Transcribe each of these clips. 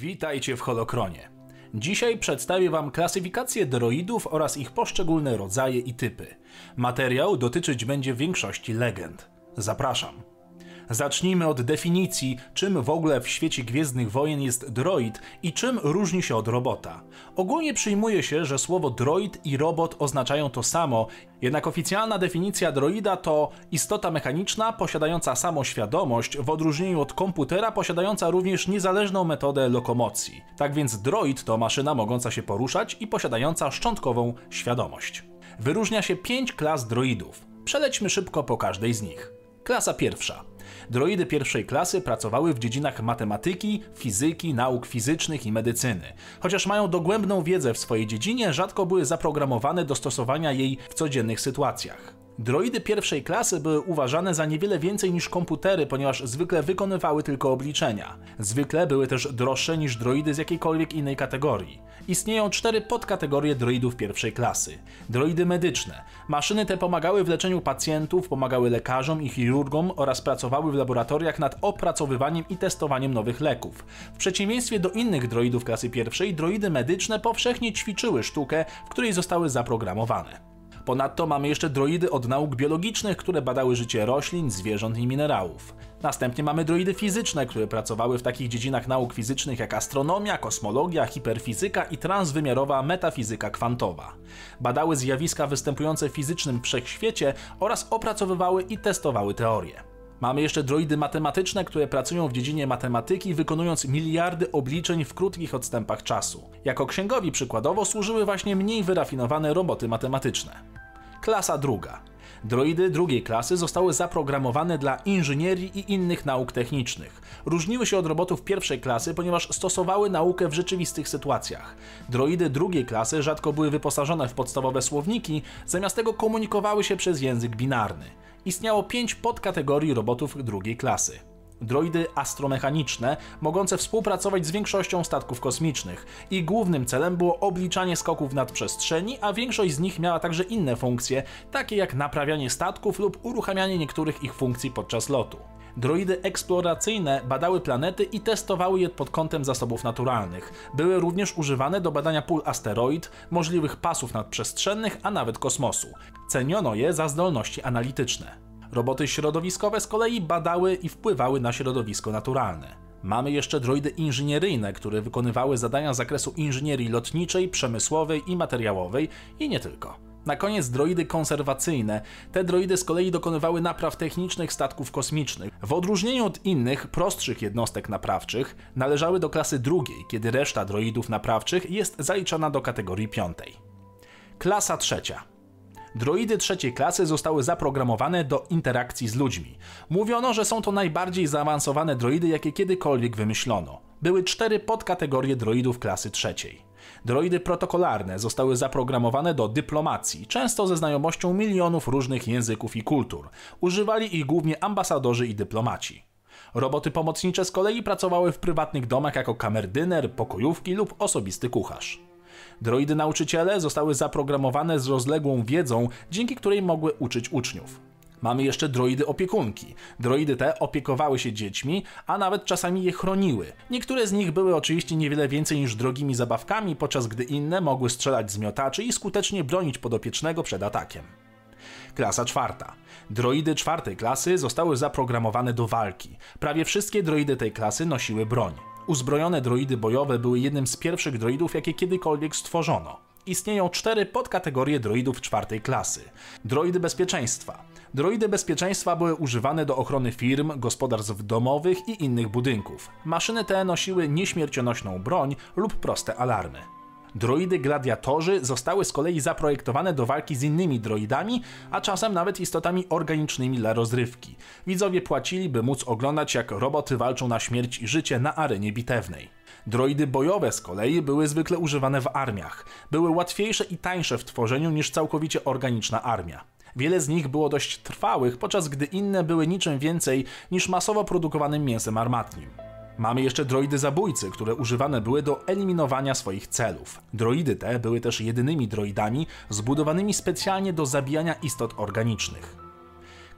Witajcie w Holokronie. Dzisiaj przedstawię Wam klasyfikację droidów oraz ich poszczególne rodzaje i typy. Materiał dotyczyć będzie większości legend. Zapraszam. Zacznijmy od definicji, czym w ogóle w świecie Gwiezdnych Wojen jest droid i czym różni się od robota. Ogólnie przyjmuje się, że słowo droid i robot oznaczają to samo, jednak oficjalna definicja droida to istota mechaniczna posiadająca samoświadomość, w odróżnieniu od komputera posiadająca również niezależną metodę lokomocji. Tak więc droid to maszyna mogąca się poruszać i posiadająca szczątkową świadomość. Wyróżnia się pięć klas droidów. Przelećmy szybko po każdej z nich. Klasa pierwsza. Droidy pierwszej klasy pracowały w dziedzinach matematyki, fizyki, nauk fizycznych i medycyny. Chociaż mają dogłębną wiedzę w swojej dziedzinie, rzadko były zaprogramowane do stosowania jej w codziennych sytuacjach. Droidy pierwszej klasy były uważane za niewiele więcej niż komputery, ponieważ zwykle wykonywały tylko obliczenia. Zwykle były też droższe niż droidy z jakiejkolwiek innej kategorii. Istnieją cztery podkategorie droidów pierwszej klasy. Droidy medyczne. Maszyny te pomagały w leczeniu pacjentów, pomagały lekarzom i chirurgom oraz pracowały w laboratoriach nad opracowywaniem i testowaniem nowych leków. W przeciwieństwie do innych droidów klasy pierwszej, droidy medyczne powszechnie ćwiczyły sztukę, w której zostały zaprogramowane. Ponadto mamy jeszcze droidy od nauk biologicznych, które badały życie roślin, zwierząt i minerałów. Następnie mamy droidy fizyczne, które pracowały w takich dziedzinach nauk fizycznych jak astronomia, kosmologia, hiperfizyka i transwymiarowa metafizyka kwantowa. Badały zjawiska występujące w fizycznym wszechświecie oraz opracowywały i testowały teorie. Mamy jeszcze droidy matematyczne, które pracują w dziedzinie matematyki, wykonując miliardy obliczeń w krótkich odstępach czasu. Jako księgowi przykładowo służyły właśnie mniej wyrafinowane roboty matematyczne. Klasa druga. Droidy drugiej klasy zostały zaprogramowane dla inżynierii i innych nauk technicznych. Różniły się od robotów pierwszej klasy, ponieważ stosowały naukę w rzeczywistych sytuacjach. Droidy drugiej klasy rzadko były wyposażone w podstawowe słowniki, zamiast tego komunikowały się przez język binarny. Istniało pięć podkategorii robotów drugiej klasy droidy astromechaniczne, mogące współpracować z większością statków kosmicznych. Ich głównym celem było obliczanie skoków nadprzestrzeni, a większość z nich miała także inne funkcje, takie jak naprawianie statków lub uruchamianie niektórych ich funkcji podczas lotu. Droidy eksploracyjne badały planety i testowały je pod kątem zasobów naturalnych. Były również używane do badania pól asteroid, możliwych pasów nadprzestrzennych, a nawet kosmosu. Ceniono je za zdolności analityczne. Roboty środowiskowe z kolei badały i wpływały na środowisko naturalne. Mamy jeszcze droidy inżynieryjne, które wykonywały zadania z zakresu inżynierii lotniczej, przemysłowej i materiałowej i nie tylko. Na koniec droidy konserwacyjne. Te droidy z kolei dokonywały napraw technicznych statków kosmicznych. W odróżnieniu od innych, prostszych jednostek naprawczych, należały do klasy drugiej, kiedy reszta droidów naprawczych jest zaliczana do kategorii piątej. Klasa trzecia. Droidy trzeciej klasy zostały zaprogramowane do interakcji z ludźmi. Mówiono, że są to najbardziej zaawansowane droidy, jakie kiedykolwiek wymyślono. Były cztery podkategorie droidów klasy trzeciej. Droidy protokolarne zostały zaprogramowane do dyplomacji, często ze znajomością milionów różnych języków i kultur. Używali ich głównie ambasadorzy i dyplomaci. Roboty pomocnicze z kolei pracowały w prywatnych domach jako kamerdyner, pokojówki lub osobisty kucharz. Droidy nauczyciele zostały zaprogramowane z rozległą wiedzą, dzięki której mogły uczyć uczniów. Mamy jeszcze droidy opiekunki. Droidy te opiekowały się dziećmi, a nawet czasami je chroniły. Niektóre z nich były oczywiście niewiele więcej niż drogimi zabawkami, podczas gdy inne mogły strzelać z miotaczy i skutecznie bronić podopiecznego przed atakiem. Klasa czwarta. Droidy czwartej klasy zostały zaprogramowane do walki. Prawie wszystkie droidy tej klasy nosiły broń. Uzbrojone droidy bojowe były jednym z pierwszych droidów, jakie kiedykolwiek stworzono. Istnieją cztery podkategorie droidów czwartej klasy. Droidy bezpieczeństwa. Droidy bezpieczeństwa były używane do ochrony firm, gospodarstw domowych i innych budynków. Maszyny te nosiły nieśmiercionośną broń lub proste alarmy. Droidy gladiatorzy zostały z kolei zaprojektowane do walki z innymi droidami, a czasem nawet istotami organicznymi dla rozrywki. Widzowie płacili, by móc oglądać jak roboty walczą na śmierć i życie na arenie bitewnej. Droidy bojowe z kolei były zwykle używane w armiach. Były łatwiejsze i tańsze w tworzeniu niż całkowicie organiczna armia. Wiele z nich było dość trwałych, podczas gdy inne były niczym więcej niż masowo produkowanym mięsem armatnim. Mamy jeszcze droidy zabójcy, które używane były do eliminowania swoich celów. Droidy te były też jedynymi droidami zbudowanymi specjalnie do zabijania istot organicznych.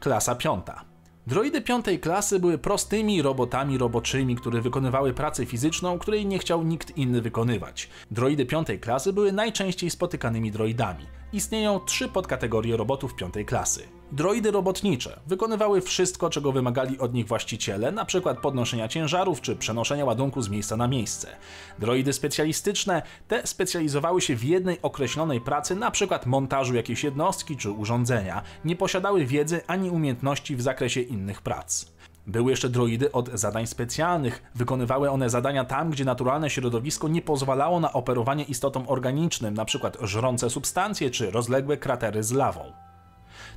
Klasa piąta. Droidy piątej klasy były prostymi robotami roboczymi, które wykonywały pracę fizyczną, której nie chciał nikt inny wykonywać. Droidy piątej klasy były najczęściej spotykanymi droidami. Istnieją trzy podkategorie robotów piątej klasy. Droidy robotnicze wykonywały wszystko, czego wymagali od nich właściciele, np. podnoszenia ciężarów czy przenoszenia ładunku z miejsca na miejsce. Droidy specjalistyczne te specjalizowały się w jednej określonej pracy, np. montażu jakiejś jednostki czy urządzenia, nie posiadały wiedzy ani umiejętności w zakresie innych prac. Były jeszcze droidy od zadań specjalnych. Wykonywały one zadania tam, gdzie naturalne środowisko nie pozwalało na operowanie istotom organicznym, np. żrące substancje czy rozległe kratery z lawą.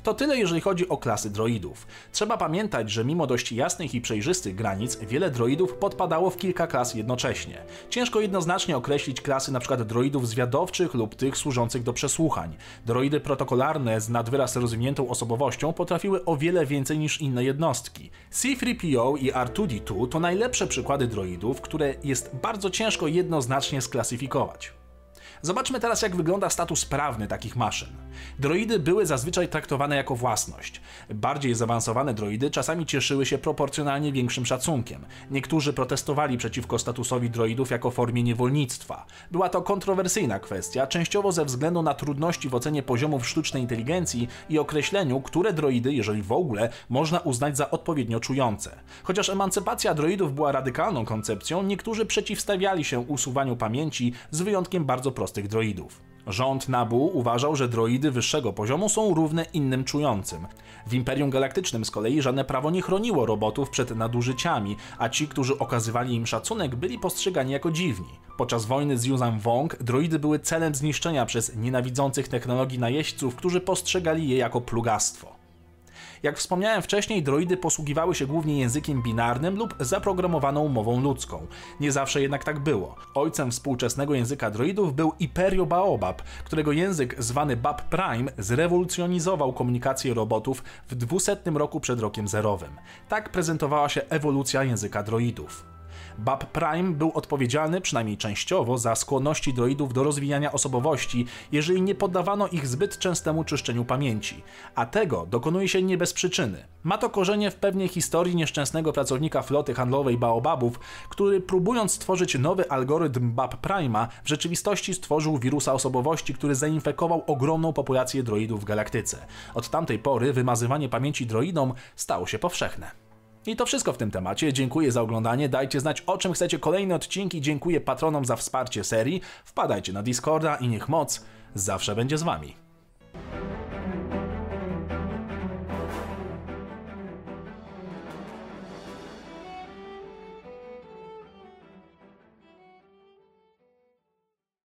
To tyle, jeżeli chodzi o klasy droidów. Trzeba pamiętać, że mimo dość jasnych i przejrzystych granic, wiele droidów podpadało w kilka klas jednocześnie. Ciężko jednoznacznie określić klasy np. droidów zwiadowczych lub tych służących do przesłuchań. Droidy protokolarne z nadwyraz rozwiniętą osobowością potrafiły o wiele więcej niż inne jednostki. C-3PO i R2-D2 to najlepsze przykłady droidów, które jest bardzo ciężko jednoznacznie sklasyfikować. Zobaczmy teraz, jak wygląda status prawny takich maszyn. Droidy były zazwyczaj traktowane jako własność. Bardziej zaawansowane droidy czasami cieszyły się proporcjonalnie większym szacunkiem. Niektórzy protestowali przeciwko statusowi droidów jako formie niewolnictwa. Była to kontrowersyjna kwestia, częściowo ze względu na trudności w ocenie poziomów sztucznej inteligencji i określeniu, które droidy, jeżeli w ogóle, można uznać za odpowiednio czujące. Chociaż emancypacja droidów była radykalną koncepcją, niektórzy przeciwstawiali się usuwaniu pamięci z wyjątkiem bardzo prostych droidów. Rząd Nabu uważał, że droidy wyższego poziomu są równe innym czującym. W Imperium Galaktycznym z kolei żadne prawo nie chroniło robotów przed nadużyciami, a ci, którzy okazywali im szacunek, byli postrzegani jako dziwni. Podczas wojny z Yuzan Wong droidy były celem zniszczenia przez nienawidzących technologii najeźdźców, którzy postrzegali je jako plugastwo. Jak wspomniałem wcześniej, droidy posługiwały się głównie językiem binarnym lub zaprogramowaną mową ludzką. Nie zawsze jednak tak było. Ojcem współczesnego języka droidów był Imperio Baobab, którego język zwany Bab Prime zrewolucjonizował komunikację robotów w 200 roku przed rokiem zerowym. Tak prezentowała się ewolucja języka droidów. Bab Prime był odpowiedzialny, przynajmniej częściowo, za skłonności droidów do rozwijania osobowości, jeżeli nie poddawano ich zbyt częstemu czyszczeniu pamięci. A tego dokonuje się nie bez przyczyny. Ma to korzenie w pewnej historii nieszczęsnego pracownika floty handlowej Baobabów, który próbując stworzyć nowy algorytm Bab Prima, w rzeczywistości stworzył wirusa osobowości, który zainfekował ogromną populację droidów w galaktyce. Od tamtej pory wymazywanie pamięci droidom stało się powszechne. I to wszystko w tym temacie. Dziękuję za oglądanie. Dajcie znać, o czym chcecie kolejne odcinki. Dziękuję patronom za wsparcie serii. Wpadajcie na Discorda i niech moc zawsze będzie z wami.